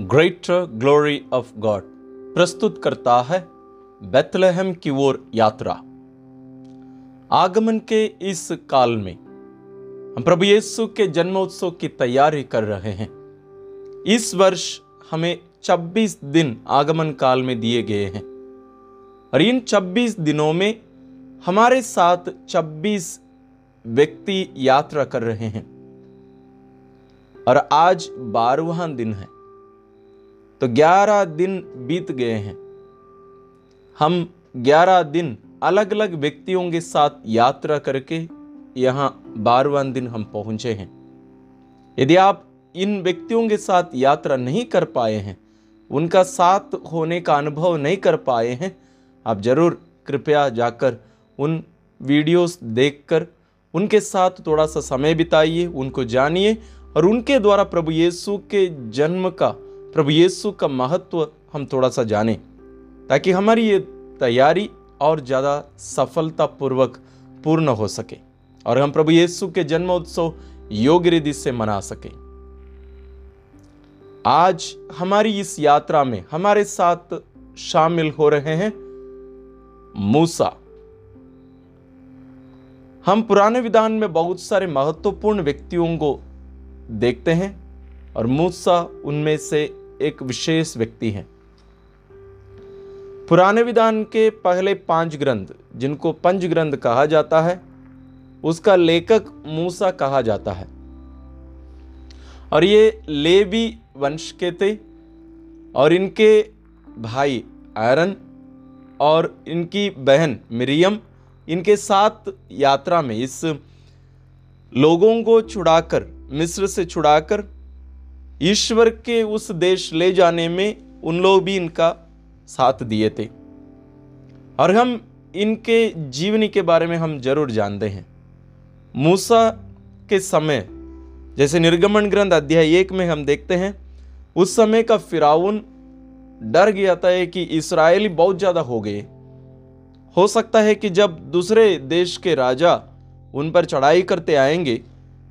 Greater glory of God प्रस्तुत करता है बेथलेहम की ओर यात्रा। आगमन के इस काल में हम प्रभु यीशु के जन्मोत्सव की तैयारी कर रहे हैं। इस वर्ष हमें 26 दिन आगमन काल में दिए गए हैं। और इन 26 दिनों में हमारे साथ 26 व्यक्ति यात्रा कर रहे हैं। और आज बारहवा दिन है। तो 11 दिन बीत गए हैं। हम 11 दिन अलग अलग व्यक्तियों के साथ यात्रा करके यहाँ बारहवा दिन हम पहुँचे हैं। यदि आप इन व्यक्तियों के साथ यात्रा नहीं कर पाए हैं, उनका साथ होने का अनुभव नहीं कर पाए हैं, आप ज़रूर कृपया जाकर उन वीडियोस देखकर उनके साथ थोड़ा सा समय बिताइए, उनको जानिए और उनके द्वारा प्रभु यीशु के जन्म का प्रभु यीशु का महत्व हम थोड़ा सा जानें, ताकि हमारी ये तैयारी और ज़्यादा सफलतापूर्वक पूर्ण हो सके और हम प्रभु यीशु के जन्मोत्सव योग्य रीति से मना सकें। आज हमारी इस यात्रा में हमारे साथ शामिल हो रहे हैं मूसा। हम पुराने विधान में बहुत सारे महत्वपूर्ण व्यक्तियों को देखते हैं और मूसा उनमें से एक विशेष व्यक्ति हैं। पुराने विधान के पहले पाँच ग्रंथ, जिनको पंच ग्रंथ कहा जाता है, उसका लेखक मूसा कहा जाता है। और ये लेवी वंश के थे, और इनके भाई आयरन और इनकी बहन मिरियम, इनके साथ यात्रा में इस लोगों को छुड़ाकर, मिस्र से छुड़ाकर ईश्वर के उस देश ले जाने में उन लोग भी इनका साथ दिए थे। और हम इनके जीवनी के बारे में हम ज़रूर जानते हैं। मूसा के समय, जैसे निर्गमन ग्रंथ अध्याय एक में हम देखते हैं, उस समय का फिराउन डर गया था कि इसराइली बहुत ज़्यादा हो गए। हो सकता है कि जब दूसरे देश के राजा उन पर चढ़ाई करते आएँगे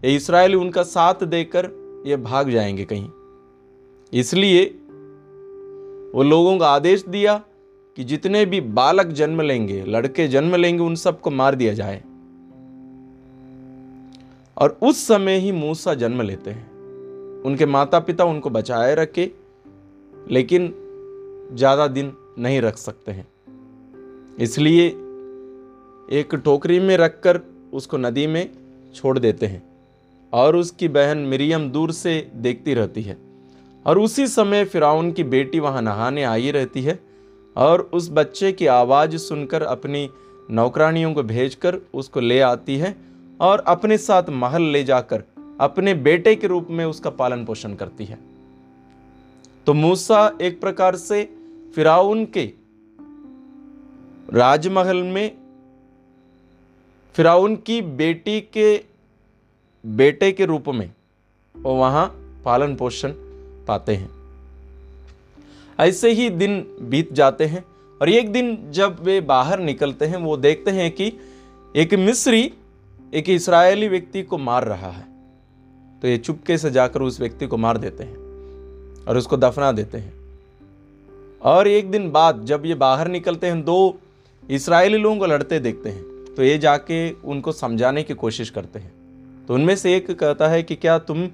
इसराइली उनका साथ देकर ये भाग जाएँगे कहीं। इसलिए वो लोगों का आदेश दिया कि जितने भी बालक जन्म लेंगे, लड़के जन्म लेंगे, उन सबको मार दिया जाए। और उस समय ही मूसा जन्म लेते हैं। उनके माता पिता उनको बचाए रखे, लेकिन ज़्यादा दिन नहीं रख सकते हैं। इसलिए एक टोकरी में रखकर उसको नदी में छोड़ देते हैं। और उसकी बहन मिरियम दूर से देखती रहती है। और उसी समय फिराउन की बेटी वहाँ नहाने आई रहती है और उस बच्चे की आवाज़ सुनकर अपनी नौकरानियों को भेजकर उसको ले आती है और अपने साथ महल ले जाकर अपने बेटे के रूप में उसका पालन पोषण करती है। तो मूसा एक प्रकार से फिराउन के राजमहल में फिराउन की बेटी के बेटे के रूप में वो वहाँ पालन पोषण पाते हैं। ऐसे ही दिन बीत जाते हैं और एक दिन जब वे बाहर निकलते हैं, वो देखते हैं कि एक मिस्री एक इसराइली व्यक्ति को मार रहा है। तो ये चुपके से जाकर उस व्यक्ति को मार देते हैं और उसको दफना देते हैं। और एक दिन बाद जब ये बाहर निकलते हैं, दो इसराइली लोगों को लड़ते देखते हैं तो ये जाके उनको समझाने की कोशिश करते हैं। तो उनमें से एक कहता है कि क्या तुम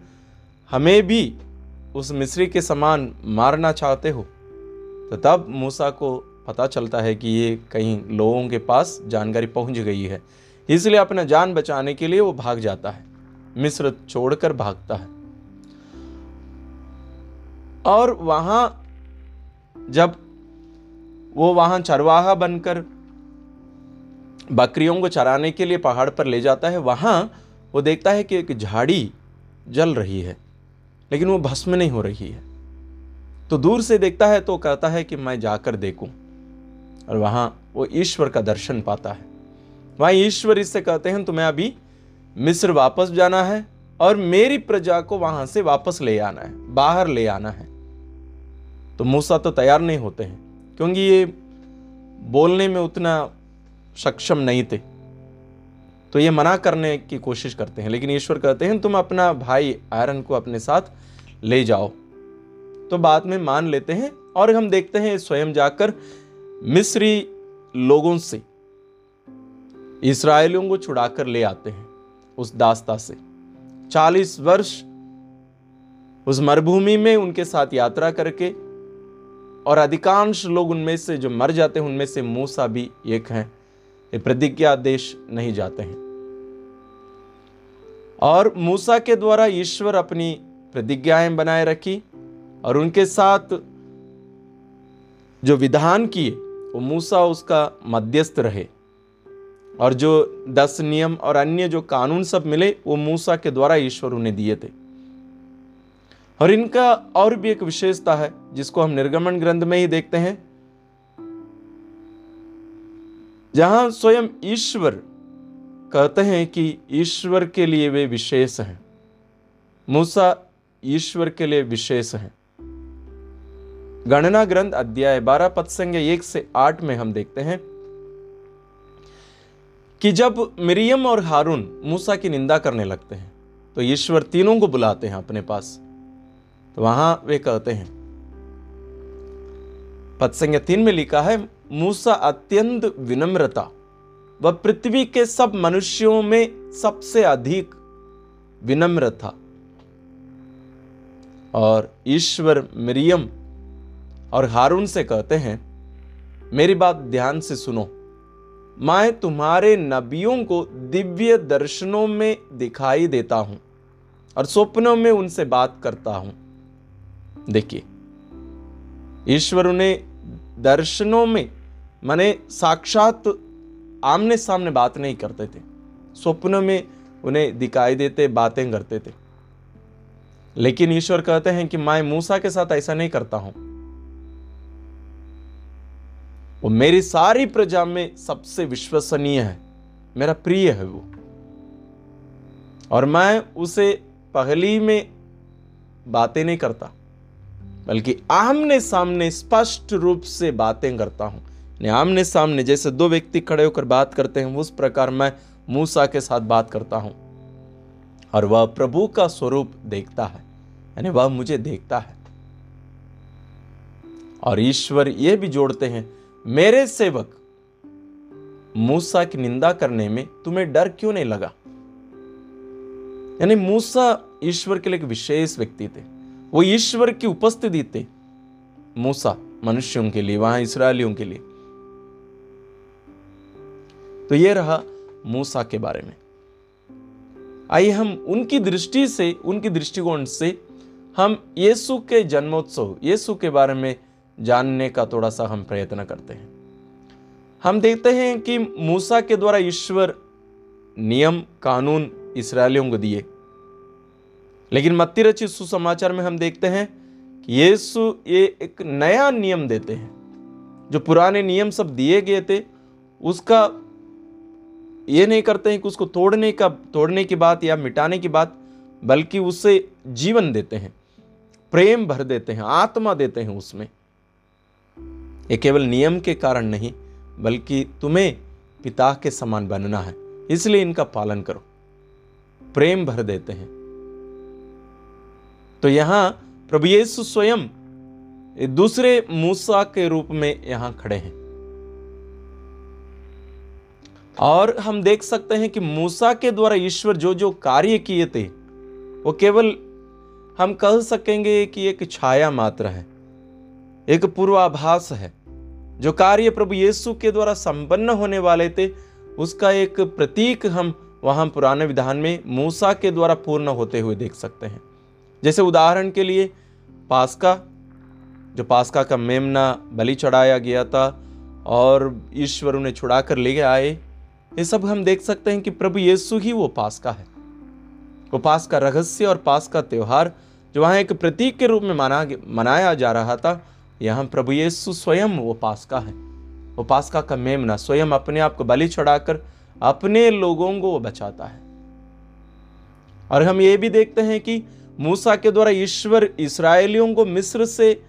हमें भी उस मिस्री के समान मारना चाहते हो? तो तब मूसा को पता चलता है कि ये कहीं लोगों के पास जानकारी पहुँच गई है। इसलिए अपना जान बचाने के लिए वो भाग जाता है। मिस्र छोड़कर भागता है। और वहाँ जब वो वहाँ चरवाहा बनकर बकरियों को चराने के लिए पहाड़ पर ले जाता है, वहाँ वो देखता है कि एक झाड़ी जल रही है, लेकिन वो भस्म नहीं हो रही है। तो दूर से देखता है तो कहता है कि मैं जाकर देखूँ, और वहाँ वो ईश्वर का दर्शन पाता है। वहाँ ईश्वर इससे कहते हैं, तुम्हें अभी मिस्र वापस जाना है, और मेरी प्रजा को वहाँ से वापस ले आना है, बाहर ले आना है। तो मूसा तो तैयार नहीं होते हैं, क्योंकि ये बोलने में उतना सक्षम नहीं थे। तो ये मना करने की कोशिश करते हैं, लेकिन ईश्वर कहते हैं, तुम अपना भाई आयरन को अपने साथ ले जाओ। तो बाद में मान लेते हैं और हम देखते हैं स्वयं जाकर मिस्री लोगों से, इसराइलियों को छुड़ाकर ले आते हैं उस दास्ता से। चालीस वर्ष उस मरुभूमि में उनके साथ यात्रा करके और अधिकांश लोग उनमें से जो मर जाते हैं, उनमें से मूसा भी एक हैं। ये प्रतिज्ञा देश नहीं जाते हैं। और मूसा के द्वारा ईश्वर अपनी प्रतिज्ञाएँ बनाए रखी और उनके साथ जो विधान किए, वो मूसा उसका मध्यस्थ रहे। और जो दस नियम और अन्य जो कानून सब मिले, वो मूसा के द्वारा ईश्वर उन्हें दिए थे। और इनका और भी एक विशेषता है, जिसको हम निर्गमन ग्रंथ में ही देखते हैं। जहाँ स्वयं ईश्वर कहते हैं कि ईश्वर के लिए वे विशेष हैं। मूसा ईश्वर के लिए विशेष हैं। गणना ग्रंथ अध्याय बारह पद संज्ञा एक से आठ में हम देखते हैं कि जब मिरियम और हारून मूसा की निंदा करने लगते हैं तो ईश्वर तीनों को बुलाते हैं अपने पास। तो वहाँ वे कहते हैं पद तीन में लिखा है मूसा अत्यंत विनम्रता वह पृथ्वी के सब मनुष्यों में सबसे अधिक विनम्र था और ईश्वर मिरियम और हारून से कहते हैं, मेरी बात ध्यान से सुनो। मैं तुम्हारे नबियों को दिव्य दर्शनों में दिखाई देता हूँ और स्वप्नों में उनसे बात करता हूँ। देखिए, ईश्वर उन्हें दर्शनों में माने साक्षात आमने सामने बात नहीं करते थे। स्वप्न में उन्हें दिखाई देते, बातें करते थे। लेकिन ईश्वर कहते हैं कि मैं मूसा के साथ ऐसा नहीं करता हूँ। वो मेरी सारी प्रजा में सबसे विश्वसनीय है। मेरा प्रिय है वो। और मैं उसे पहली में बातें नहीं करता, बल्कि आमने सामने स्पष्ट रूप से बातें करता हूँ। आमने सामने जैसे दो व्यक्ति खड़े होकर बात करते हैं, उस प्रकार मैं मूसा के साथ बात करता हूँ। और वह प्रभु का स्वरूप देखता है, यानी वह मुझे देखता है। और ईश्वर यह भी जोड़ते हैं, मेरे सेवक, मूसा की निंदा करने में तुम्हें डर क्यों नहीं लगा? यानी मूसा ईश्वर के लिए एक विशेष व्यक्ति थे। वो ईश्वर की उपस्थिति थे। मूसा मनुष्यों के लिए, वहाँ इसराइलियों के लिए। तो ये रहा मूसा के बारे में। आइए हम उनकी दृष्टि से, उनकी दृष्टिकोण से हम यीशु के जन्मोत्सव, यीशु के बारे में जानने का थोड़ा सा हम प्रयत्न करते हैं। हम देखते हैं कि मूसा के द्वारा ईश्वर नियम, कानून इसराइलियों को दिए। लेकिन मत्ती रचित सुसमाचार में हम देखते हैं कि यीशु ये एक नया नियम देते हैं। जो पुराने नियम सब दिए गए थे, उसका ये नहीं करते हैं कि उसको तोड़ने का, तोड़ने की बात या मिटाने की बात, बल्कि उससे जीवन देते हैं, प्रेम भर देते हैं, आत्मा देते हैं उसमें। ये केवल नियम के कारण नहीं, बल्कि तुम्हें पिता के समान बनना है, इसलिए इनका पालन करो। प्रेम भर देते हैं। तो यहाँ प्रभु यीशु स्वयं दूसरे मूसा के रूप में यहाँ खड़े हैं। और हम देख सकते हैं कि मूसा के द्वारा ईश्वर जो जो कार्य किए थे, वो केवल हम कह सकेंगे कि एक छाया मात्र है, एक पूर्वाभास है। जो कार्य प्रभु यीशु के द्वारा संपन्न होने वाले थे, उसका एक प्रतीक हम वहाँ पुराने विधान में मूसा के द्वारा पूर्ण होते हुए देख सकते हैं। जैसे उदाहरण के लिए, पास्का, जो पास्का का मेमना बलि चढ़ाया गया था और ईश्वर उन्हें छुड़ा कर ले आए ये सब हम देख सकते हैं कि प्रभु यीशु ही वो पास का है। वो पास का रहस्य और पास का त्यौहार, जो वहाँ एक प्रतीक के रूप में मना, मनाया जा रहा था, यहाँ प्रभु यीशु स्वयं वो पास का है। वो पास्का का मेमना स्वयं अपने आप को बलि चढ़ाकर अपने लोगों को वो बचाता है। और हम ये भी देखते हैं कि मूसा के द्वारा ईश्वर इसराइलियों को मिस्र से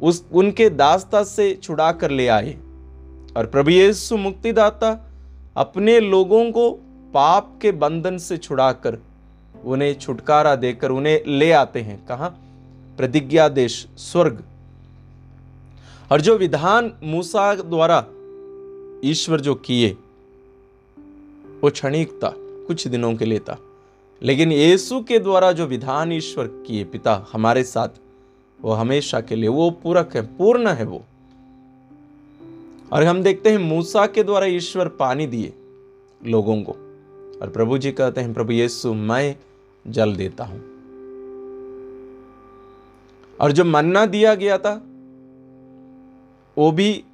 उस, उनके दास्ता से छुड़ा कर ले आए। और प्रभु यीशु मुक्तिदाता अपने लोगों को पाप के बंधन से छुड़ाकर उन्हें छुटकारा देकर उन्हें ले आते हैं। कहा? प्रतिज्ञा देश, स्वर्ग। और जो विधान मूसा द्वारा ईश्वर जो किए, वो क्षणिक था, कुछ दिनों के लिए था। लेकिन यीशु के द्वारा जो विधान ईश्वर किए पिता हमारे साथ, वो हमेशा के लिए, वो पूरक है, पूर्ण है वो। और हम देखते हैं मूसा के द्वारा ईश्वर पानी दिए लोगों को। और प्रभु जी कहते हैं, प्रभु यीशु, मैं जल देता हूँ। और जो मन्ना दिया गया था, वो भी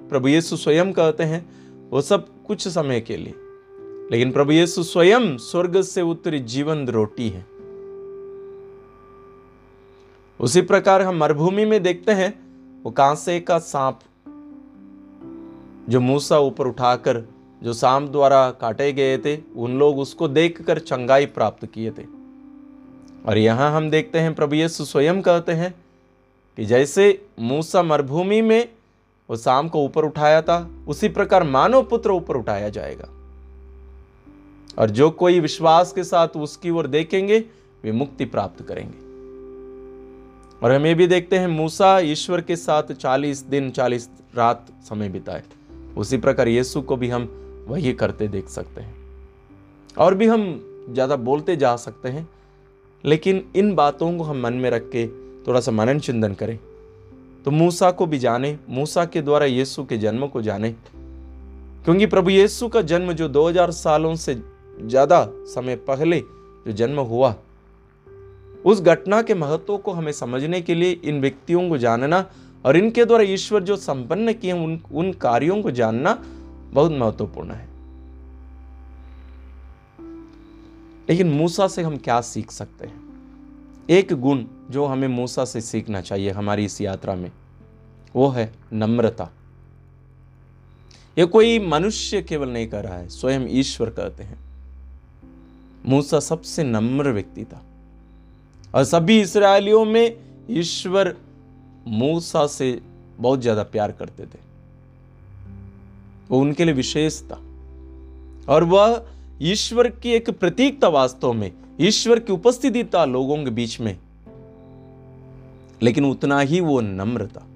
प्रभु यीशु स्वयं कहते हैं, वो सब कुछ समय के लिए। लेकिन प्रभु यीशु स्वयं स्वर्ग से उत्तरी जीवन रोटी है। उसी प्रकार हम मरुभूमि में देखते हैं, वो कांसे का सांप जो मूसा ऊपर उठाकर जो सांप द्वारा काटे गए थे, उन लोग उसको देखकर चंगाई प्राप्त किए थे। और यहाँ हम देखते हैं, प्रभु यीशु स्वयं कहते हैं कि जैसे मूसा मरुभूमि में वो शाम को ऊपर उठाया था, उसी प्रकार मानव पुत्र ऊपर उठाया जाएगा। और जो कोई विश्वास के साथ उसकी ओर देखेंगे, वे मुक्ति प्राप्त करेंगे। और हम ये भी देखते हैं, मूसा ईश्वर के साथ चालीस दिन, चालीस रात समय बिताए। उसी प्रकार यीशु को भी हम वही करते देख सकते हैं। और भी हम ज़्यादा बोलते जा सकते हैं, लेकिन इन बातों को हम मन में रख के थोड़ा सा मनन चिंतन करें। तो मूसा को भी जाने, मूसा के द्वारा यीशु के जन्म को जाने, क्योंकि प्रभु यीशु का जन्म जो 2000 सालों से ज़्यादा समय पहले जो जन्म हुआ, उस घटना के महत्व को हमें समझने के लिए इन व्यक्तियों को जानना और इनके द्वारा ईश्वर जो संपन्न किए उन उन कार्यों को जानना बहुत महत्वपूर्ण है। लेकिन मूसा से हम क्या सीख सकते हैं? एक गुण जो हमें मूसा से सीखना चाहिए हमारी इस यात्रा में, वो है नम्रता। ये कोई मनुष्य केवल नहीं कर रहा है, स्वयं ईश्वर कहते हैं। मूसा सबसे नम्र व्यक्ति था। और सभी इसराइलियों में ईश्वर मूसा से बहुत ज़्यादा प्यार करते थे। वो उनके लिए विशेष था। और वह ईश्वर की एक प्रतीक था वास्तव में, ईश्वर की उपस्थिति था लोगों के बीच में। लेकिन उतना ही वो नम्र था।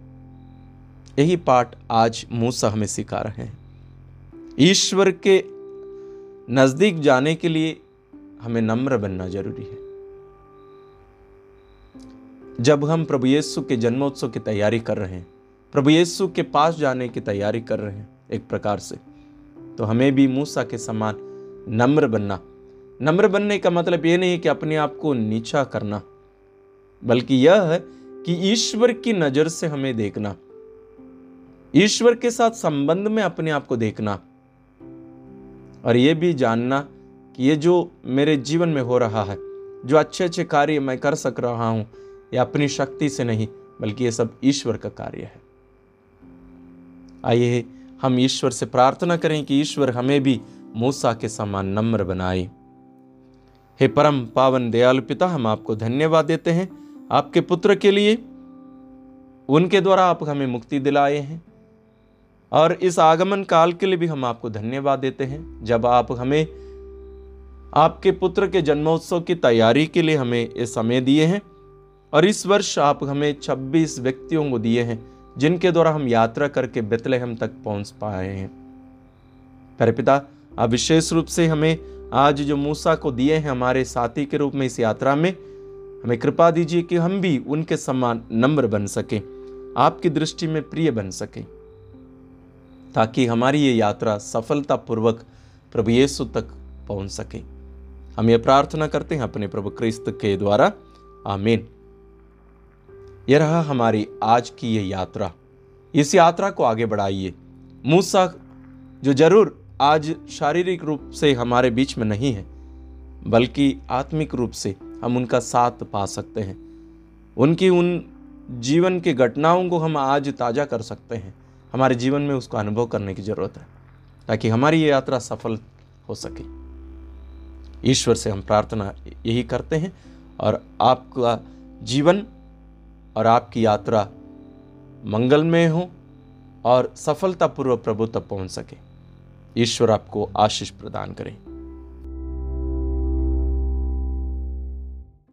यही पाठ आज मूसा हमें सिखा रहे हैं। ईश्वर के नज़दीक जाने के लिए हमें नम्र बनना ज़रूरी है। जब हम प्रभु येसु के जन्मोत्सव की तैयारी कर रहे हैं, प्रभु येसु के पास जाने की तैयारी कर रहे हैं एक प्रकार से तो हमें भी मूसा के समान नम्र बनना। नम्र बनने का मतलब ये नहीं कि अपने आप को नीचा करना, बल्कि यह है कि ईश्वर की नज़र से हमें देखना, ईश्वर के साथ संबंध में अपने आप को देखना, और यह भी जानना कि ये जो मेरे जीवन में हो रहा है, जो अच्छे अच्छे कार्य मैं कर सक रहा हूँ ये अपनी शक्ति से नहीं, बल्कि ये सब ईश्वर का कार्य है। आइए हम ईश्वर से प्रार्थना करें कि ईश्वर हमें भी मूसा के समान नम्र बनाए। हे परम पावन दयालु पिता, हम आपको धन्यवाद देते हैं। आपके पुत्र के लिए उनके द्वारा आप हमें मुक्ति दिलाए हैं। और इस आगमन काल के लिए भी हम आपको धन्यवाद देते हैं। जब आप हमें आपके पुत्र के जन्मोत्सव की तैयारी के लिए हमें ये समय दिए हैं और इस वर्ष आप हमें 26 व्यक्तियों को दिए हैं, जिनके द्वारा हम यात्रा करके बेतलेहम तक पहुँच पाए हैं। पर पिता, आप विशेष रूप से हमें आज जो मूसा को दिए हैं हमारे साथी के रूप में इस यात्रा में, हमें कृपा दीजिए कि हम भी उनके समान नम्र बन सकें, आपकी दृष्टि में प्रिय बन सकें, ताकि हमारी ये यात्रा सफलतापूर्वक प्रभु येसु तक पहुँच सके। हम ये प्रार्थना करते हैं अपने प्रभु क्रिस्त के द्वारा। आमीन। यह रहा हमारी आज की ये यात्रा। इस यात्रा को आगे बढ़ाइए। मूसा जो ज़रूर आज शारीरिक रूप से हमारे बीच में नहीं है, बल्कि आत्मिक रूप से हम उनका साथ पा सकते हैं। उनकी उन जीवन की घटनाओं को हम आज ताज़ा कर सकते हैं। हमारे जीवन में उसको अनुभव करने की ज़रूरत है, ताकि हमारी ये यात्रा सफल हो सके। ईश्वर से हम प्रार्थना यही करते हैं और आपका जीवन और आपकी यात्रा मंगलमय हो और सफलतापूर्वक प्रभु तक पहुँच सके। ईश्वर आपको आशीष प्रदान करें।